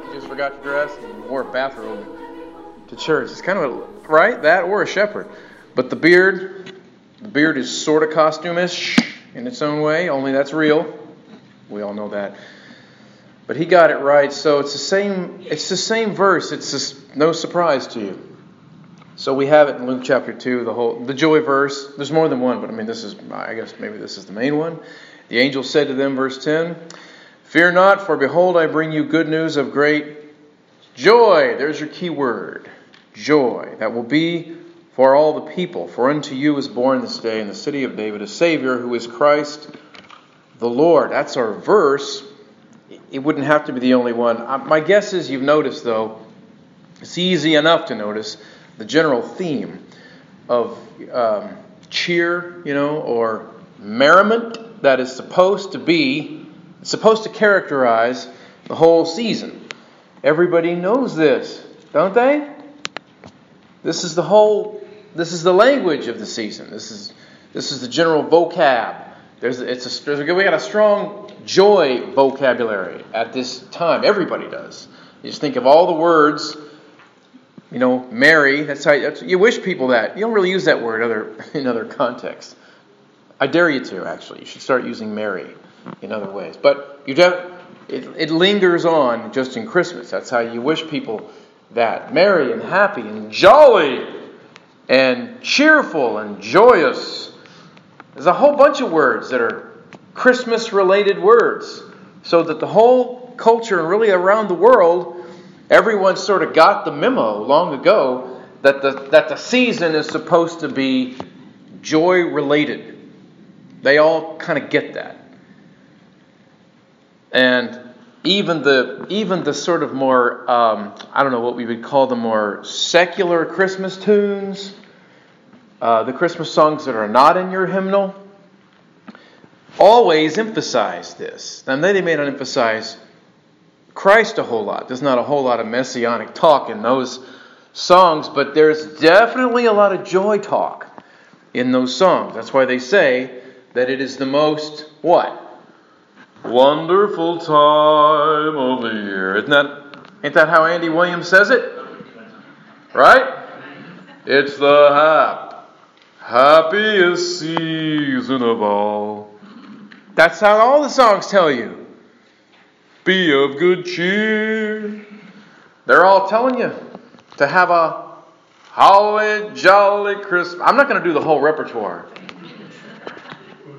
like he just forgot to dress and wore a bathrobe to church. It's kind of a, right that or a shepherd. But the beard, the beard is sort of costumish in its own way. Only that's real. We all know that. But he got it right. So it's the same. It's the same verse. It's just no surprise to you. So we have it in Luke chapter two. The whole the joy verse. There's more than one, but I mean this is. I guess maybe this is the main one. The angel said to them, verse ten. Fear not, for behold, I bring you good news of great joy. There's your key word joy. That will be for all the people. For unto you is born this day in the city of David a Savior who is Christ the Lord. That's our verse. It wouldn't have to be the only one. Uh, my guess is you've noticed, though, it's easy enough to notice the general theme of um, cheer, you know, or merriment that is supposed to be it's supposed to characterize the whole season. Everybody knows this, don't they? This is the whole this is the language of the season. This is this is the general vocab. There's it's a, there's a, we got a strong joy vocabulary at this time. Everybody does. You just think of all the words. You know, merry. That's how that's, you wish people that. You don't really use that word other in other contexts. I dare you to actually. You should start using merry in other ways. But you don't, it, it lingers on just in Christmas. That's how you wish people that. Merry and happy and jolly and cheerful and joyous. There's a whole bunch of words that are Christmas related words. So that the whole culture and really around the world, everyone sort of got the memo long ago that the, that the season is supposed to be joy related. They all kind of get that. And even the even the sort of more um, I don't know what we would call the more secular Christmas tunes, uh, the Christmas songs that are not in your hymnal, always emphasize this. And they may not emphasize Christ a whole lot. There's not a whole lot of messianic talk in those songs, but there's definitely a lot of joy talk in those songs. That's why they say that it is the most what Wonderful time the year. Isn't that, ain't that how Andy Williams says it? Right? It's the hap, happiest season of all. That's how all the songs tell you. Be of good cheer. They're all telling you to have a holly jolly Christmas. I'm not going to do the whole repertoire.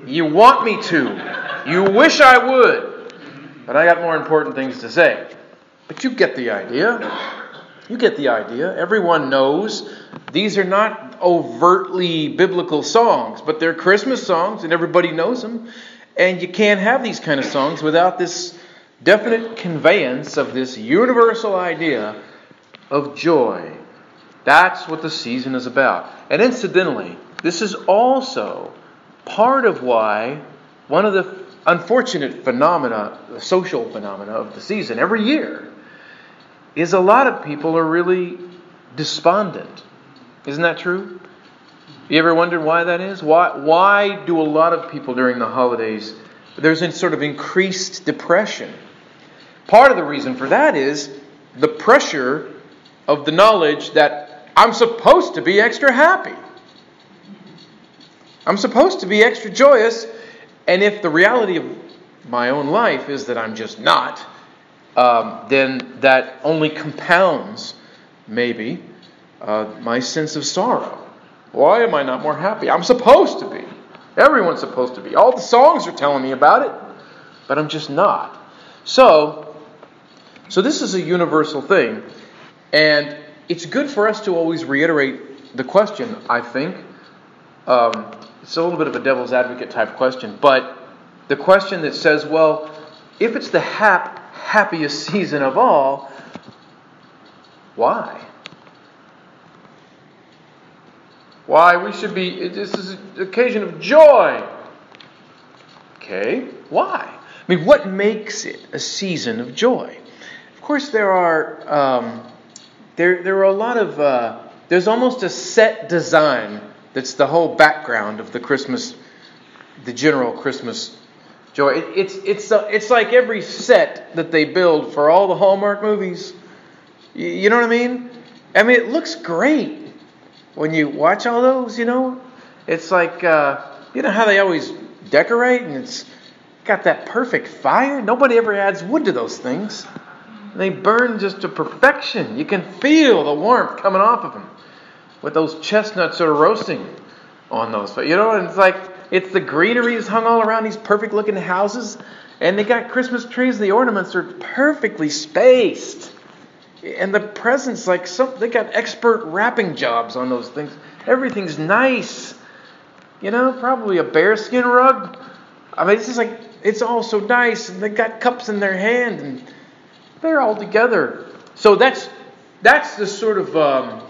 You want me to. You wish I would, but I got more important things to say. But you get the idea. You get the idea. Everyone knows these are not overtly biblical songs, but they're Christmas songs, and everybody knows them. And you can't have these kind of songs without this definite conveyance of this universal idea of joy. That's what the season is about. And incidentally, this is also part of why one of the unfortunate phenomena, the social phenomena of the season every year, is a lot of people are really despondent. Isn't that true? You ever wondered why that is? Why, why do a lot of people during the holidays, there's a sort of increased depression? Part of the reason for that is the pressure of the knowledge that I'm supposed to be extra happy. I'm supposed to be extra joyous and if the reality of my own life is that I'm just not, um, then that only compounds, maybe, uh, my sense of sorrow. Why am I not more happy? I'm supposed to be. Everyone's supposed to be. All the songs are telling me about it, but I'm just not. So, so this is a universal thing, and it's good for us to always reiterate the question. I think. Um, it's a little bit of a devil's advocate type question, but the question that says, well, if it's the hap- happiest season of all, why? Why we should be, this is an occasion of joy. Okay, why? I mean, what makes it a season of joy? Of course, there are um, there there are a lot of uh, there's almost a set design that's the whole background of the Christmas, the general Christmas Joy. It, it's it's uh, it's like every set that they build for all the Hallmark movies. You, you know what I mean? I mean, it looks great when you watch all those. You know, it's like uh, you know how they always decorate, and it's got that perfect fire. Nobody ever adds wood to those things. They burn just to perfection. You can feel the warmth coming off of them with those chestnuts that are roasting on those. But you know, it's like it's the greenery is hung all around these perfect looking houses, and they got Christmas trees. The ornaments are perfectly spaced, and the presents like some they got expert wrapping jobs on those things. Everything's nice. You know, probably a bearskin rug. I mean, it's just like it's all so nice, and they got cups in their hand, and they're all together. So that's that's the sort of um,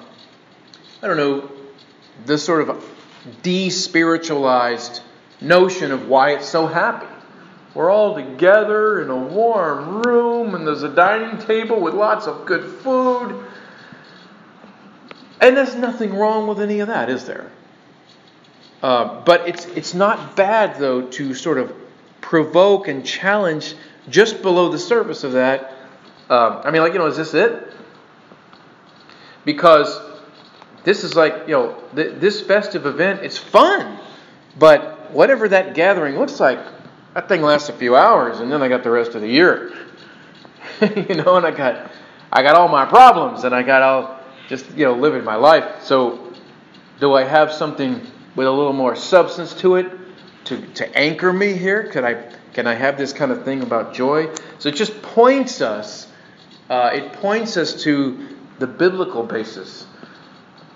I don't know the sort of despiritualized notion of why it's so happy. We're all together in a warm room, and there's a dining table with lots of good food. And there's nothing wrong with any of that, is there? Uh, but it's it's not bad though to sort of provoke and challenge just below the surface of that. Uh, I mean, like you know, is this it? Because this is like you know th- this festive event. It's fun, but whatever that gathering looks like, that thing lasts a few hours, and then I got the rest of the year. you know, and I got I got all my problems, and I got all just you know living my life. So, do I have something with a little more substance to it to to anchor me here? Could I can I have this kind of thing about joy? So it just points us. Uh, it points us to the biblical basis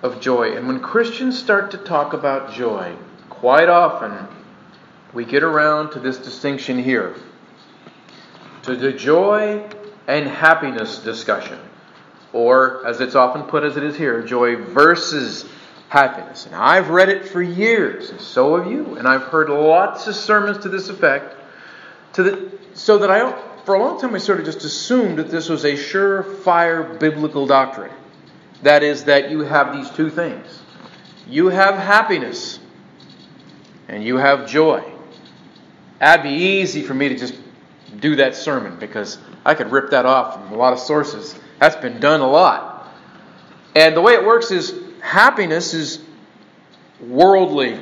of joy. And when Christians start to talk about joy, quite often we get around to this distinction here to the joy and happiness discussion. Or, as it's often put as it is here, joy versus happiness. And I've read it for years, and so have you. And I've heard lots of sermons to this effect. To the, so that I, for a long time, I sort of just assumed that this was a surefire biblical doctrine. That is, that you have these two things you have happiness and you have joy. That'd be easy for me to just do that sermon because I could rip that off from a lot of sources. That's been done a lot. And the way it works is happiness is worldly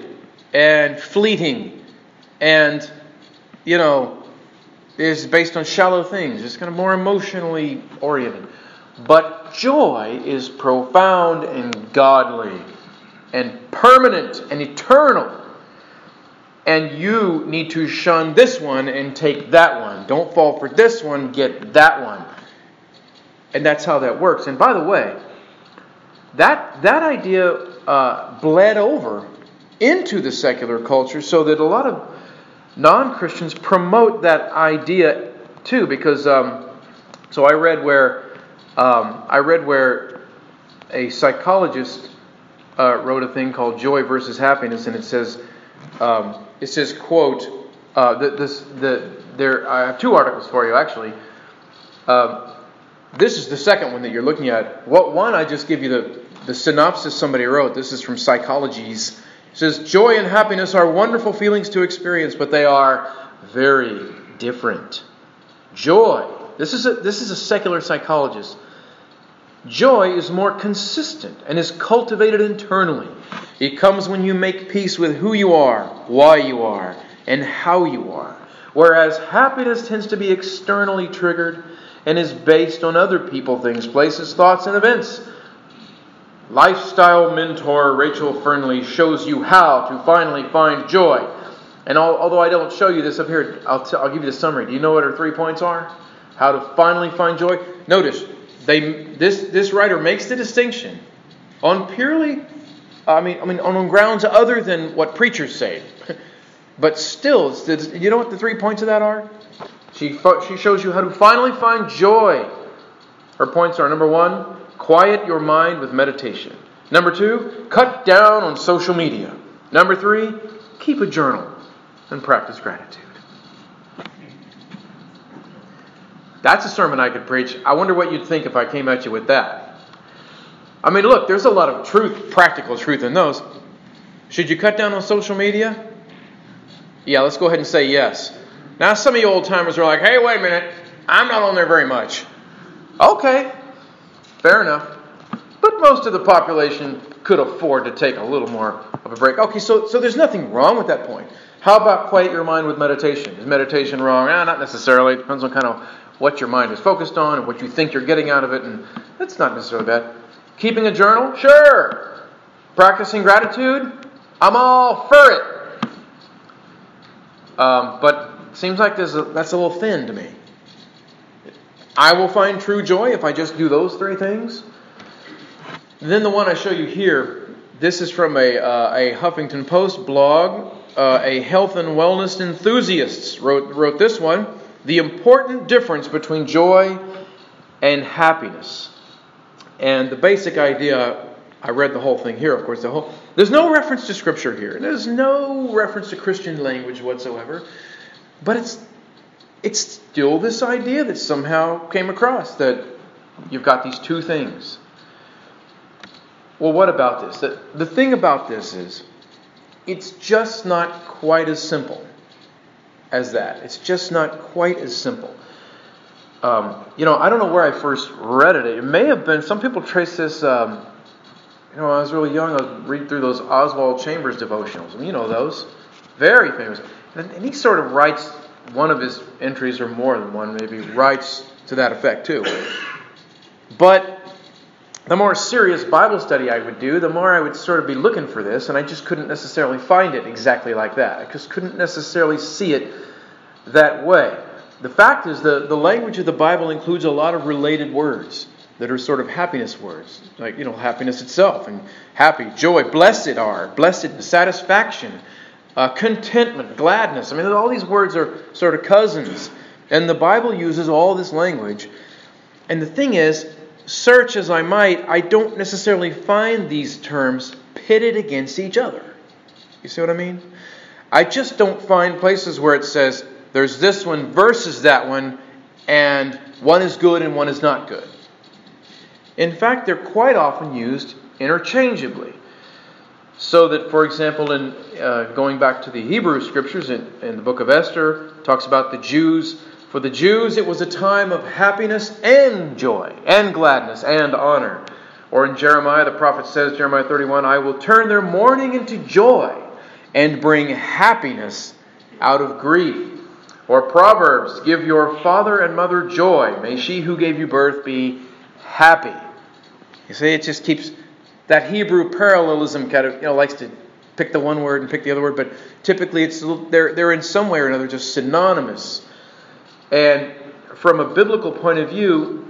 and fleeting and, you know, is based on shallow things. It's kind of more emotionally oriented. But joy is profound and godly and permanent and eternal. And you need to shun this one and take that one. Don't fall for this one, get that one. And that's how that works. And by the way, that, that idea uh, bled over into the secular culture so that a lot of non Christians promote that idea too. Because, um, so I read where um, I read where a psychologist uh, wrote a thing called "Joy versus Happiness," and it says, um, "It says, quote, uh, the, this, the, there. I have two articles for you actually. Um, this is the second one that you're looking at. What one? I just give you the the synopsis somebody wrote. This is from Psychologies. It says, "Joy and happiness are wonderful feelings to experience, but they are very different. Joy." This is a, this is a secular psychologist. Joy is more consistent and is cultivated internally. It comes when you make peace with who you are, why you are, and how you are. Whereas happiness tends to be externally triggered and is based on other people, things, places, thoughts, and events. Lifestyle mentor Rachel Fernley shows you how to finally find joy. And although I don't show you this up here, I'll, t- I'll give you the summary. Do you know what her three points are? How to finally find joy? Notice, they this this writer makes the distinction on purely I mean I mean on grounds other than what preachers say. but still, you know what the three points of that are? She she shows you how to finally find joy. Her points are number 1, quiet your mind with meditation. Number 2, cut down on social media. Number 3, keep a journal and practice gratitude. That's a sermon I could preach. I wonder what you'd think if I came at you with that. I mean, look, there's a lot of truth, practical truth in those. Should you cut down on social media? Yeah, let's go ahead and say yes. Now, some of you old timers are like, hey, wait a minute, I'm not on there very much. Okay, fair enough. But most of the population could afford to take a little more of a break. Okay, so, so there's nothing wrong with that point. How about quiet your mind with meditation? Is meditation wrong? Ah, not necessarily. It depends on kind of what your mind is focused on and what you think you're getting out of it, and that's not necessarily bad. Keeping a journal? Sure. Practicing gratitude? I'm all for it. Um, but seems like a, that's a little thin to me. I will find true joy if I just do those three things. then the one I show you here, this is from a, uh, a Huffington Post blog. Uh, a health and wellness enthusiast wrote, wrote this one The important difference between joy and happiness. And the basic idea, I read the whole thing here, of course. The whole, there's no reference to Scripture here. There's no reference to Christian language whatsoever. But it's it's still this idea that somehow came across that you've got these two things. Well, what about this? The, the thing about this is it's just not quite as simple as that. It's just not quite as simple. Um, you know, I don't know where I first read it. It may have been, some people trace this, um, you know, when I was really young, I was reading through those Oswald Chambers devotionals. You know those. Very famous. And, and he sort of writes one of his entries, or more than one, maybe, writes to that effect too. But the more serious Bible study I would do, the more I would sort of be looking for this, and I just couldn't necessarily find it exactly like that. I just couldn't necessarily see it that way. The fact is, the, the language of the Bible includes a lot of related words that are sort of happiness words, like, you know, happiness itself, and happy, joy, blessed are, blessed, satisfaction, uh, contentment, gladness. I mean, all these words are sort of cousins. And the Bible uses all this language. And the thing is, search as I might, I don't necessarily find these terms pitted against each other. You see what I mean? I just don't find places where it says there's this one versus that one, and one is good and one is not good. In fact, they're quite often used interchangeably. So that, for example, in uh, going back to the Hebrew scriptures in, in the book of Esther, talks about the Jews. For the Jews, it was a time of happiness and joy and gladness and honor. Or in Jeremiah, the prophet says, Jeremiah 31, I will turn their mourning into joy and bring happiness out of grief. Or Proverbs, give your father and mother joy. May she who gave you birth be happy. You see, it just keeps that Hebrew parallelism kind of you know likes to pick the one word and pick the other word, but typically it's they're they're in some way or another just synonymous. And from a biblical point of view,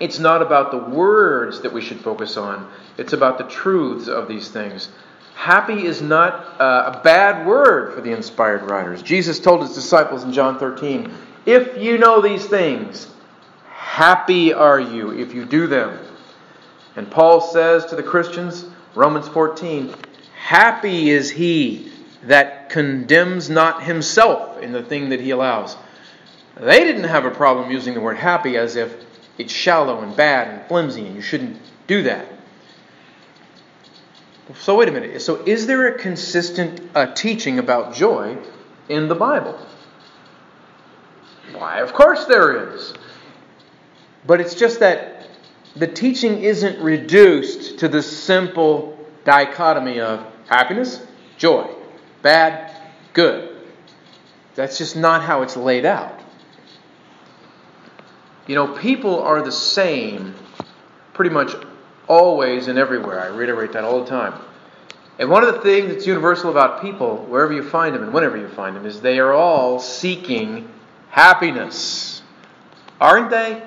it's not about the words that we should focus on. It's about the truths of these things. Happy is not uh, a bad word for the inspired writers. Jesus told his disciples in John 13, If you know these things, happy are you if you do them. And Paul says to the Christians, Romans 14, Happy is he that condemns not himself in the thing that he allows. They didn't have a problem using the word happy as if it's shallow and bad and flimsy and you shouldn't do that. So, wait a minute. So, is there a consistent uh, teaching about joy in the Bible? Why, of course there is. But it's just that the teaching isn't reduced to the simple dichotomy of happiness, joy, bad, good. That's just not how it's laid out. You know, people are the same pretty much always and everywhere. I reiterate that all the time. And one of the things that's universal about people, wherever you find them and whenever you find them, is they are all seeking happiness. Aren't they?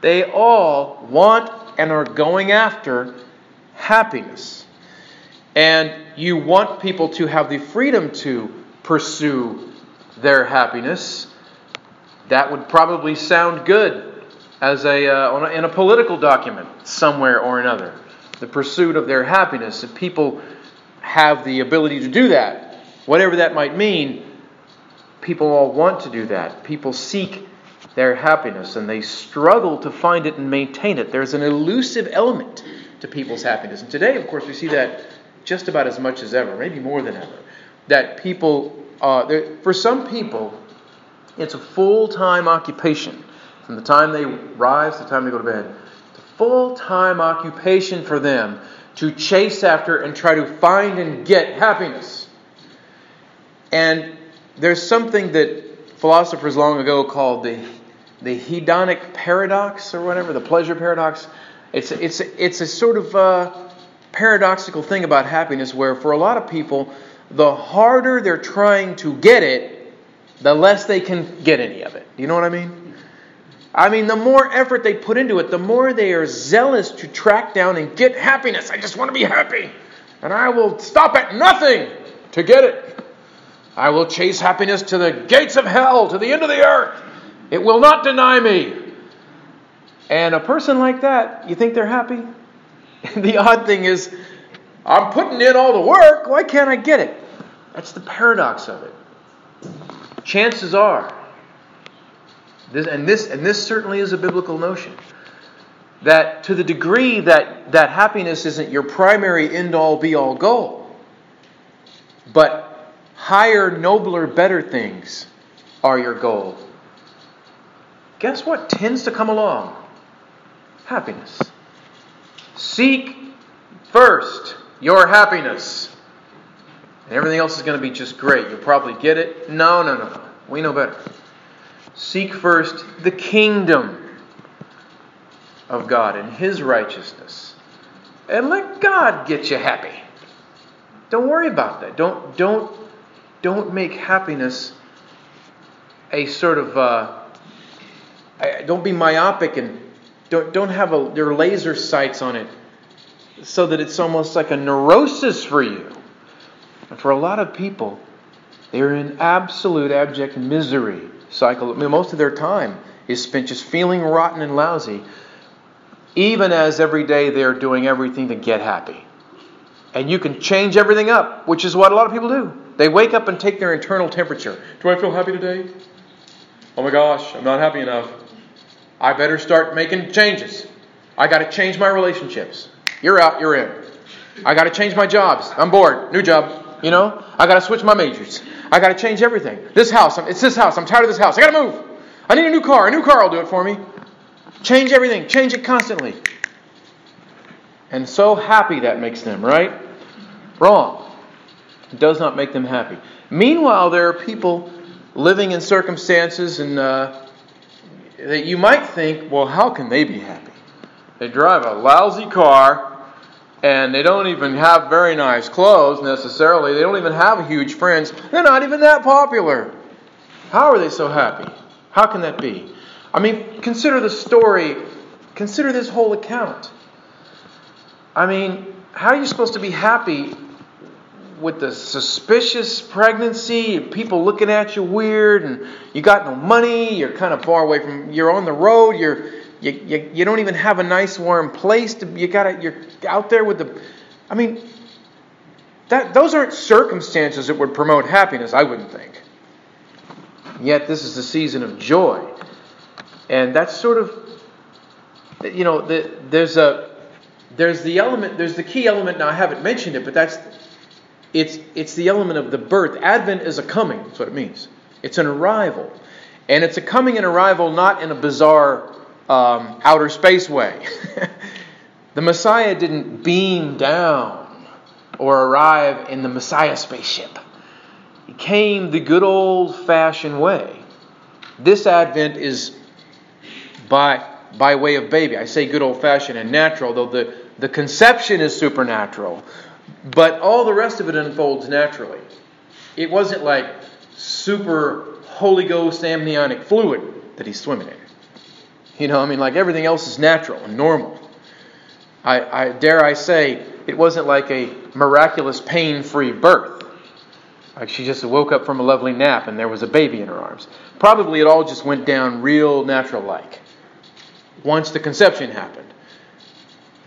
They all want and are going after happiness. And you want people to have the freedom to pursue their happiness. That would probably sound good as a, uh, in a political document somewhere or another. The pursuit of their happiness. If people have the ability to do that, whatever that might mean, people all want to do that. People seek their happiness and they struggle to find it and maintain it. There's an elusive element to people's happiness. And today, of course, we see that just about as much as ever, maybe more than ever. That people, uh, for some people, It's a full time occupation from the time they rise to the time they go to bed. A full time occupation for them to chase after and try to find and get happiness. And there's something that philosophers long ago called the, the hedonic paradox or whatever, the pleasure paradox. It's, it's, it's a sort of uh, paradoxical thing about happiness where, for a lot of people, the harder they're trying to get it, the less they can get any of it. You know what I mean? I mean, the more effort they put into it, the more they are zealous to track down and get happiness. I just want to be happy. And I will stop at nothing to get it. I will chase happiness to the gates of hell, to the end of the earth. It will not deny me. And a person like that, you think they're happy? the odd thing is, I'm putting in all the work. Why can't I get it? That's the paradox of it. Chances are, this, and this and this certainly is a biblical notion, that to the degree that that happiness isn't your primary end all be all goal, but higher, nobler, better things are your goal. Guess what tends to come along? Happiness. Seek first your happiness. And everything else is going to be just great. You'll probably get it. No, no, no, no. We know better. Seek first the kingdom of God and His righteousness. And let God get you happy. Don't worry about that. Don't, don't, don't make happiness a sort of. Uh, don't be myopic and don't, don't have a, your laser sights on it so that it's almost like a neurosis for you. And for a lot of people, they're in absolute abject misery cycle. Most of their time is spent just feeling rotten and lousy, even as every day they're doing everything to get happy. And you can change everything up, which is what a lot of people do. They wake up and take their internal temperature. Do I feel happy today? Oh my gosh, I'm not happy enough. I better start making changes. I got to change my relationships. You're out, you're in. I got to change my jobs. I'm bored. New job. You know, I got to switch my majors. I got to change everything. This house, it's this house. I'm tired of this house. I got to move. I need a new car. A new car will do it for me. Change everything. Change it constantly. And so happy that makes them, right? Wrong. It does not make them happy. Meanwhile, there are people living in circumstances and uh, that you might think, well, how can they be happy? They drive a lousy car and they don't even have very nice clothes necessarily. They don't even have huge friends. They're not even that popular. How are they so happy? How can that be? I mean, consider the story, consider this whole account. I mean, how are you supposed to be happy with the suspicious pregnancy, people looking at you weird, and you got no money, you're kind of far away from, you're on the road, you're you, you, you don't even have a nice warm place to you got you're out there with the I mean that those aren't circumstances that would promote happiness, I wouldn't think. Yet this is the season of joy. And that's sort of you know, the, there's a there's the element there's the key element now I haven't mentioned it, but that's it's it's the element of the birth. Advent is a coming, that's what it means. It's an arrival. And it's a coming and arrival not in a bizarre um, outer space way. the Messiah didn't beam down or arrive in the Messiah spaceship. He came the good old fashioned way. This Advent is by, by way of baby. I say good old fashioned and natural, though the, the conception is supernatural. But all the rest of it unfolds naturally. It wasn't like super Holy Ghost amniotic fluid that he's swimming in. You know, I mean, like everything else is natural and normal. I, I dare I say, it wasn't like a miraculous pain-free birth. Like she just woke up from a lovely nap and there was a baby in her arms. Probably it all just went down real natural like once the conception happened.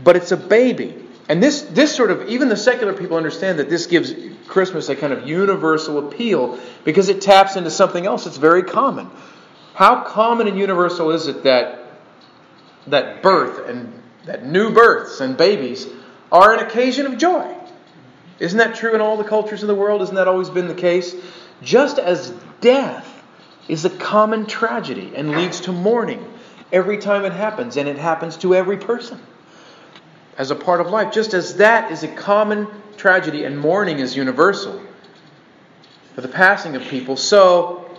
But it's a baby. And this, this sort of, even the secular people understand that this gives Christmas a kind of universal appeal because it taps into something else that's very common. How common and universal is it that that birth and that new births and babies are an occasion of joy. Isn't that true in all the cultures of the world? Isn't that always been the case? Just as death is a common tragedy and leads to mourning every time it happens, and it happens to every person as a part of life. Just as that is a common tragedy and mourning is universal for the passing of people, so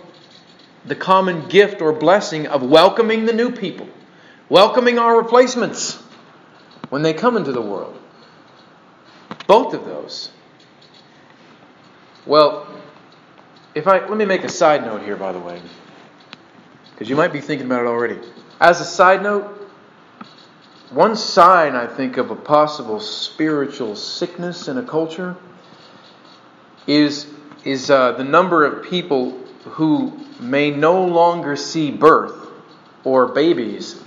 the common gift or blessing of welcoming the new people, welcoming our replacements when they come into the world. Both of those. Well, if I let me make a side note here by the way. Because you might be thinking about it already. As a side note, one sign I think of a possible spiritual sickness in a culture is is uh, the number of people who may no longer see birth or babies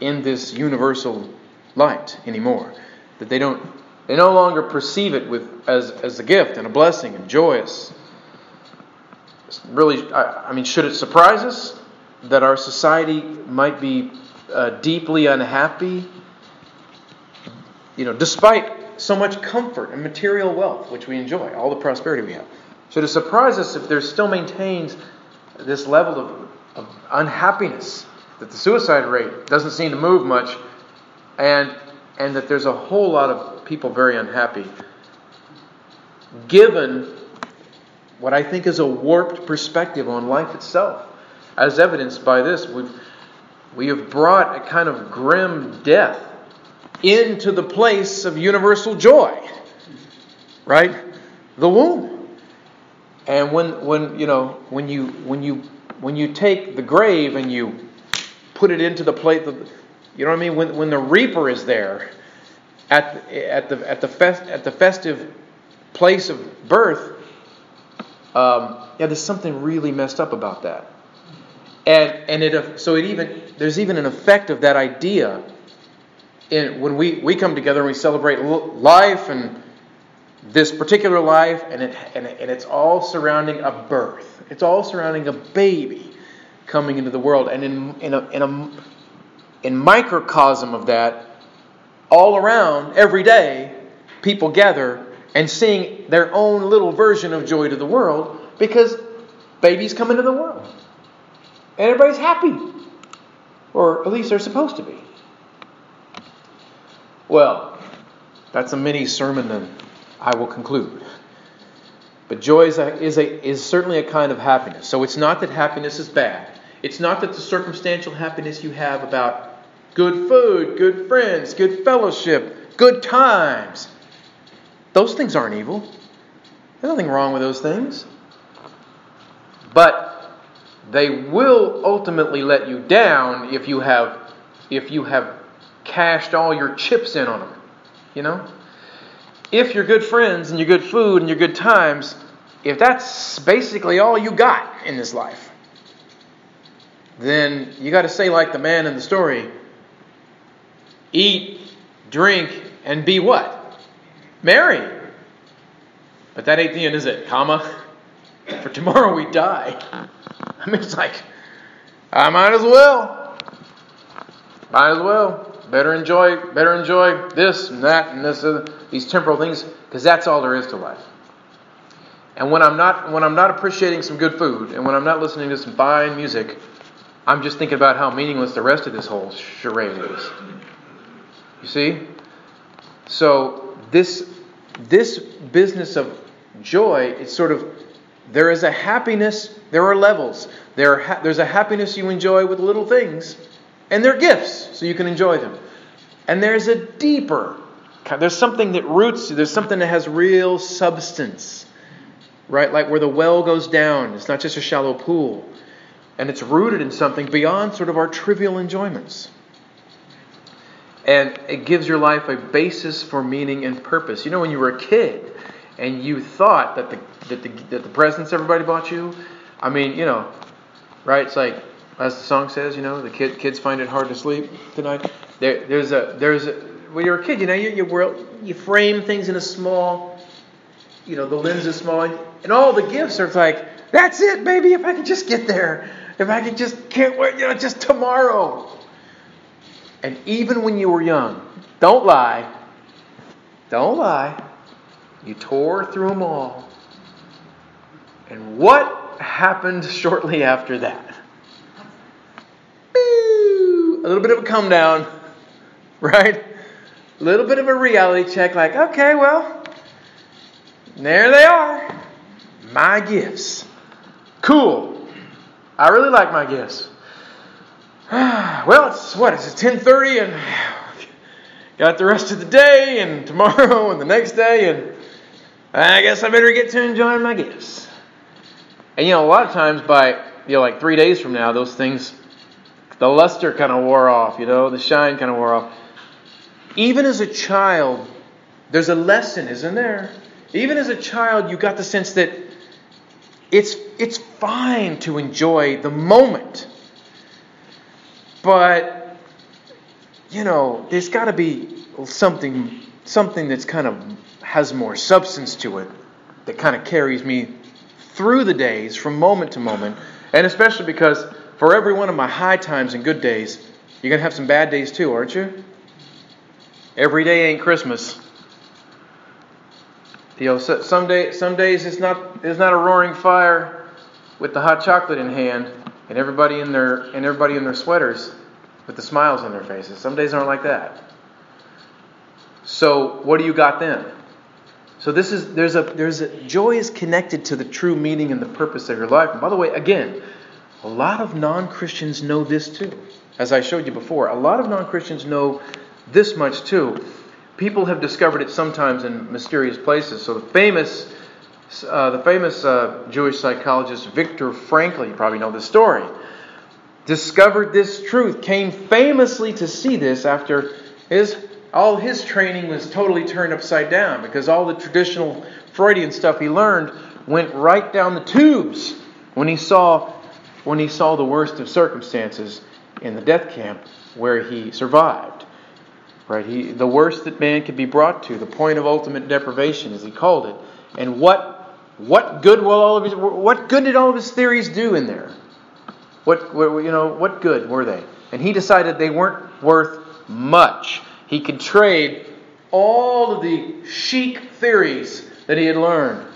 in this universal light anymore. That they don't they no longer perceive it with as, as a gift and a blessing and joyous. Really, I, I mean, should it surprise us that our society might be uh, deeply unhappy? You know, despite so much comfort and material wealth which we enjoy, all the prosperity we have. Should it surprise us if there still maintains this level of, of unhappiness, that the suicide rate doesn't seem to move much, and, and that there's a whole lot of people very unhappy, given what I think is a warped perspective on life itself. As evidenced by this, we've, we have brought a kind of grim death into the place of universal joy, right? The womb. And when, when you know when you when you when you take the grave and you put it into the plate, you know what I mean. When when the reaper is there, at at the at the fest, at the festive place of birth, um, yeah, there's something really messed up about that. And and it so it even there's even an effect of that idea in when we we come together and we celebrate life and this particular life, and, it, and, it, and it's all surrounding a birth. It's all surrounding a baby coming into the world. And in, in, a, in, a, in microcosm of that, all around, every day, people gather and sing their own little version of Joy to the World because babies come into the world. And everybody's happy. Or at least they're supposed to be. Well, that's a mini sermon then. I will conclude. But joy is, a, is, a, is certainly a kind of happiness. So it's not that happiness is bad. It's not that the circumstantial happiness you have about good food, good friends, good fellowship, good times, those things aren't evil. There's nothing wrong with those things. But they will ultimately let you down if you have if you have cashed all your chips in on them. You know? if your good friends and your good food and your good times, if that's basically all you got in this life, then you got to say, like the man in the story eat, drink, and be what? Merry. But that ain't the end, is it? Comma. For tomorrow we die. I mean, it's like, I might as well. Might as well. Better enjoy, better enjoy this and that and this, uh, these temporal things, because that's all there is to life. And when I'm not when I'm not appreciating some good food, and when I'm not listening to some fine music, I'm just thinking about how meaningless the rest of this whole charade is. You see? So this this business of joy, it's sort of there is a happiness. There are levels. There are, there's a happiness you enjoy with little things and they're gifts, so you can enjoy them. And there's a deeper, there's something that roots you, there's something that has real substance, right? Like where the well goes down, it's not just a shallow pool. And it's rooted in something beyond sort of our trivial enjoyments. And it gives your life a basis for meaning and purpose. You know, when you were a kid and you thought that the, that the, that the presents everybody bought you, I mean, you know, right? It's like, as the song says, you know, the kid, kids find it hard to sleep tonight. There, there's a, there's a, when you're a kid, you know, you, you, you frame things in a small, you know, the lens is small, and all the gifts are like, that's it, baby. If I can just get there, if I could just can't wait, you know, just tomorrow. And even when you were young, don't lie, don't lie. You tore through them all. And what happened shortly after that? A little bit of a come down, right? A little bit of a reality check, like, okay, well, there they are. My gifts. Cool. I really like my gifts. well, it's what? It's 10:30 and got the rest of the day and tomorrow and the next day and I guess I better get to enjoying my gifts. And you know, a lot of times by you know like 3 days from now those things the luster kind of wore off, you know, the shine kind of wore off. Even as a child, there's a lesson, isn't there? Even as a child, you got the sense that it's it's fine to enjoy the moment. But you know, there's got to be something something that's kind of has more substance to it that kind of carries me through the days from moment to moment. And especially because for every one of my high times and good days, you're going to have some bad days too, aren't you? Every day ain't Christmas. You know, some day, some days it's not it's not a roaring fire with the hot chocolate in hand and everybody in their and everybody in their sweaters with the smiles on their faces. Some days aren't like that. So what do you got then? So this is there's a there's a joy is connected to the true meaning and the purpose of your life. And by the way, again, a lot of non-Christians know this too. As I showed you before, a lot of non-Christians know this much too people have discovered it sometimes in mysterious places. So the famous, uh, the famous uh, Jewish psychologist Viktor Frankl, you probably know the story, discovered this truth. Came famously to see this after his all his training was totally turned upside down because all the traditional Freudian stuff he learned went right down the tubes when he saw when he saw the worst of circumstances in the death camp where he survived. Right? He, the worst that man could be brought to, the point of ultimate deprivation, as he called it. And what what good will all of his what good did all of his theories do in there? What you know what good were they? And he decided they weren't worth much. He could trade all of the chic theories that he had learned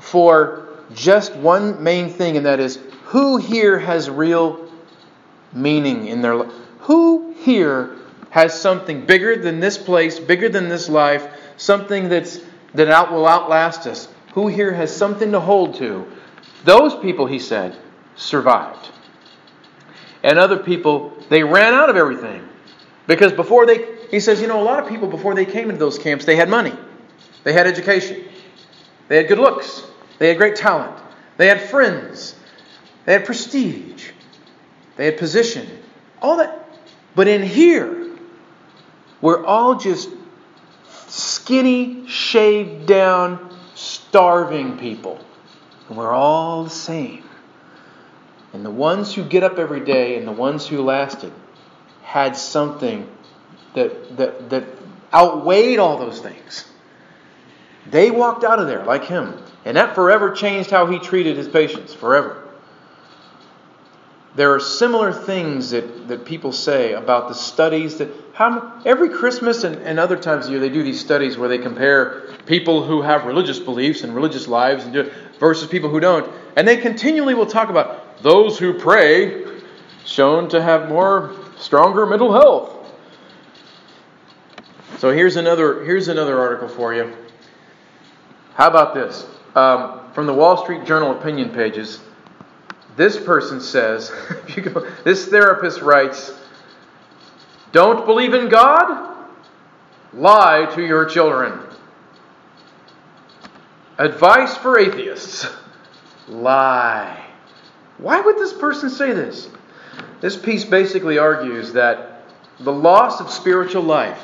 for just one main thing, and that is who here has real meaning in their life? Who here has something bigger than this place, bigger than this life, something that's that out will outlast us. Who here has something to hold to? Those people, he said, survived. And other people, they ran out of everything. Because before they, he says, you know, a lot of people before they came into those camps, they had money, they had education, they had good looks, they had great talent, they had friends, they had prestige, they had position, all that. But in here, we're all just skinny, shaved down, starving people. And we're all the same. And the ones who get up every day and the ones who lasted had something that, that, that outweighed all those things. They walked out of there like him. And that forever changed how he treated his patients, forever. There are similar things that, that people say about the studies that how, every Christmas and, and other times of year they do these studies where they compare people who have religious beliefs and religious lives and do versus people who don't. And they continually will talk about those who pray shown to have more stronger mental health. So here's another here's another article for you. How about this? Um, from the Wall Street Journal opinion pages. This person says, this therapist writes, don't believe in God? Lie to your children. Advice for atheists. Lie. Why would this person say this? This piece basically argues that the loss of spiritual life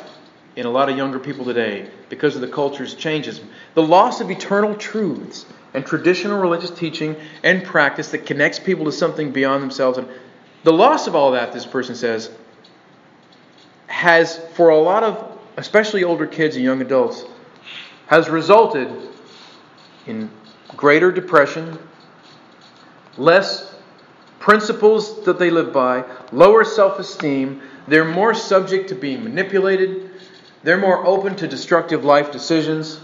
in a lot of younger people today, because of the culture's changes, the loss of eternal truths and traditional religious teaching and practice that connects people to something beyond themselves, and the loss of all that, this person says, has, for a lot of, especially older kids and young adults, has resulted in greater depression, less principles that they live by, lower self esteem. They're more subject to being manipulated. They're more open to destructive life decisions.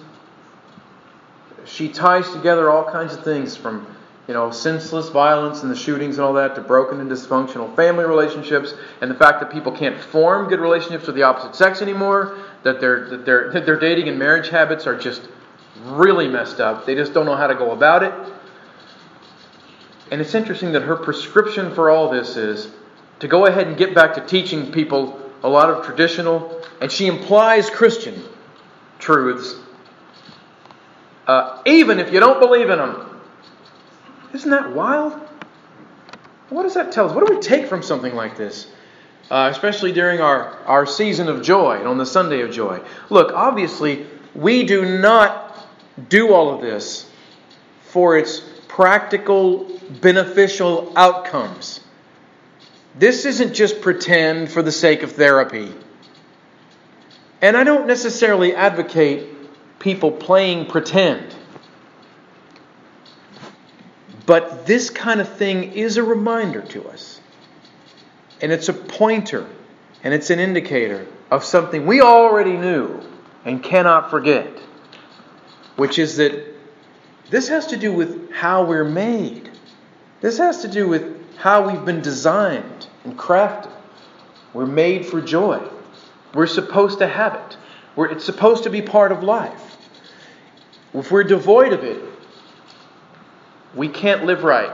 She ties together all kinds of things from you know, senseless violence and the shootings and all that to broken and dysfunctional family relationships and the fact that people can't form good relationships with the opposite sex anymore, that their that their that their dating and marriage habits are just really messed up. They just don't know how to go about it. And it's interesting that her prescription for all this is to go ahead and get back to teaching people a lot of traditional, and she implies Christian truths, uh, even if you don't believe in them. Isn't that wild? What does that tell us? What do we take from something like this? Uh, especially during our, our season of joy and on the Sunday of joy. Look, obviously, we do not do all of this for its practical, beneficial outcomes. This isn't just pretend for the sake of therapy. And I don't necessarily advocate people playing pretend. But this kind of thing is a reminder to us. And it's a pointer and it's an indicator of something we already knew and cannot forget, which is that this has to do with how we're made. This has to do with how we've been designed and crafted. We're made for joy. We're supposed to have it. We're, it's supposed to be part of life. If we're devoid of it, we can't live right.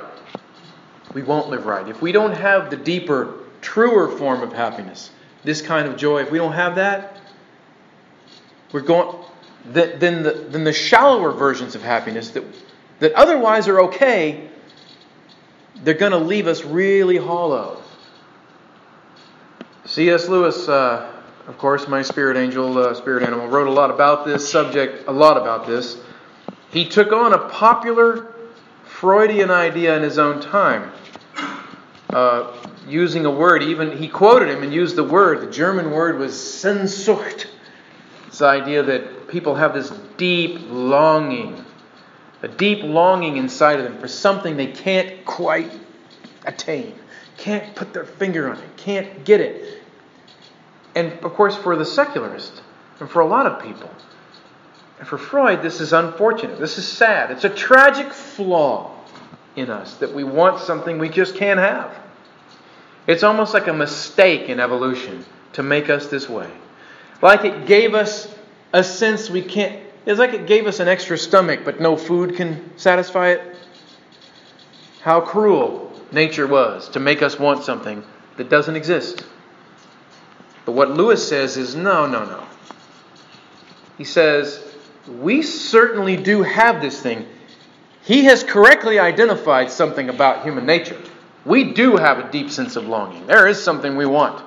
We won't live right. If we don't have the deeper, truer form of happiness, this kind of joy, if we don't have that, we're going then the, then the shallower versions of happiness that, that otherwise are okay, they're going to leave us really hollow. C.S. Lewis, uh, of course, my spirit angel, uh, spirit animal, wrote a lot about this subject, a lot about this. He took on a popular Freudian idea in his own time. Uh, using a word, even he quoted him and used the word. The German word was Sehnsucht. It's the idea that people have this deep longing, a deep longing inside of them for something they can't quite attain, can't put their finger on it, can't get it. And of course, for the secularist, and for a lot of people, and for Freud, this is unfortunate. This is sad. It's a tragic flaw in us that we want something we just can't have. It's almost like a mistake in evolution to make us this way. Like it gave us a sense we can't. It's like it gave us an extra stomach, but no food can satisfy it. How cruel nature was to make us want something that doesn't exist. But what Lewis says is no, no, no. He says, we certainly do have this thing. He has correctly identified something about human nature. We do have a deep sense of longing. There is something we want.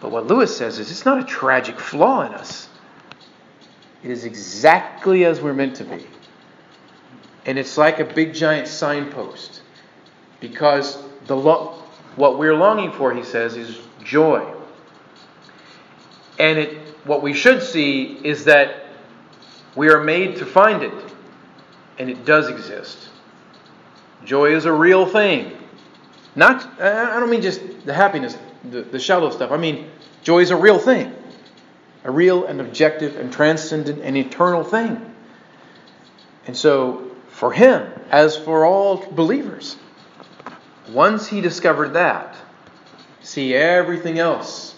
But what Lewis says is it's not a tragic flaw in us. It is exactly as we're meant to be. And it's like a big giant signpost. Because the lo- what we're longing for, he says, is joy. And it, what we should see is that we are made to find it, and it does exist. Joy is a real thing. Not, I don't mean just the happiness, the, the shallow stuff. I mean, joy is a real thing, a real and objective and transcendent and eternal thing. And so, for him, as for all believers, once he discovered that, see everything else,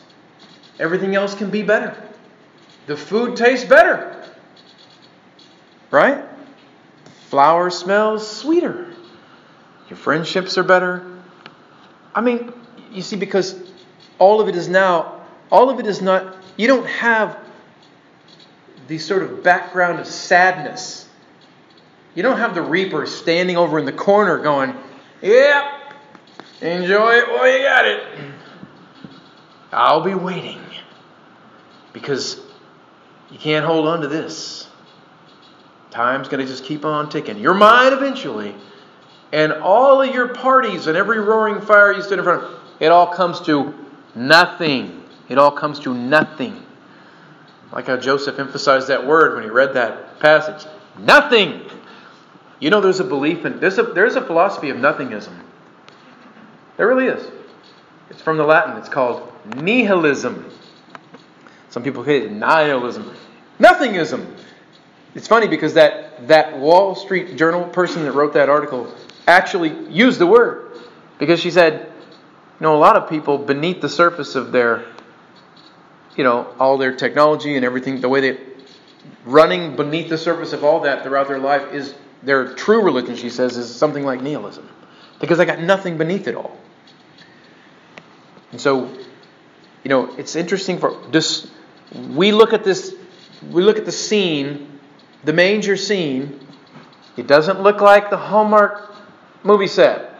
everything else can be better. The food tastes better. Right? Flour smells sweeter. Your friendships are better. I mean, you see, because all of it is now, all of it is not, you don't have the sort of background of sadness. You don't have the reaper standing over in the corner going, Yep, enjoy it while you got it. I'll be waiting. Because you can't hold on to this. Time's going to just keep on ticking. You're mine eventually. And all of your parties and every roaring fire you stood in front of, it all comes to nothing. It all comes to nothing. Like how Joseph emphasized that word when he read that passage. Nothing. You know, there's a belief in, there's a, there's a philosophy of nothingism. There really is. It's from the Latin. It's called nihilism. Some people hate it, nihilism. Nothingism. It's funny because that, that Wall Street Journal person that wrote that article actually used the word because she said, you know, a lot of people beneath the surface of their, you know, all their technology and everything, the way they running beneath the surface of all that throughout their life is their true religion, she says, is something like nihilism because they got nothing beneath it all. And so, you know, it's interesting for this. We look at this, we look at the scene, the manger scene. It doesn't look like the Hallmark movie set.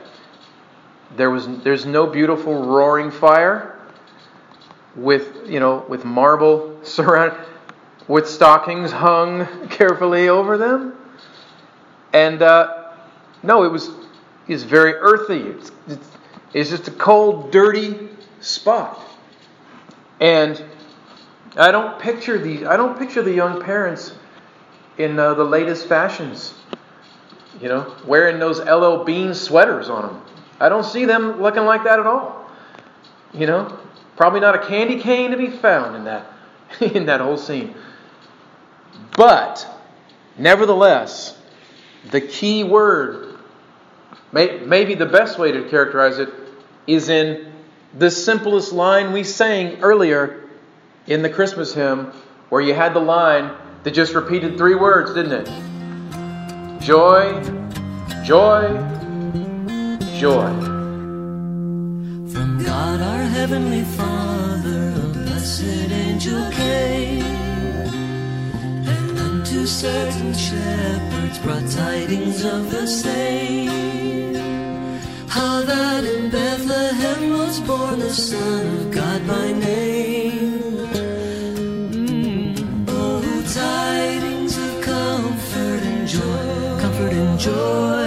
There was, there's no beautiful roaring fire with, you know, with marble surround, with stockings hung carefully over them. And uh, no, it was, was very earthy. It's, it's, it's just a cold, dirty spot. And I don't picture the I don't picture the young parents in uh, the latest fashions. You know, wearing those LL Bean sweaters on them. I don't see them looking like that at all. You know, probably not a candy cane to be found in that in that whole scene. But nevertheless, the key word, may, maybe the best way to characterize it, is in the simplest line we sang earlier in the Christmas hymn, where you had the line that just repeated three words, didn't it? Joy, joy, joy. From God our Heavenly Father, a blessed angel came, and unto certain shepherds brought tidings of the same. How that in Bethlehem was born the Son of God by name. Joy,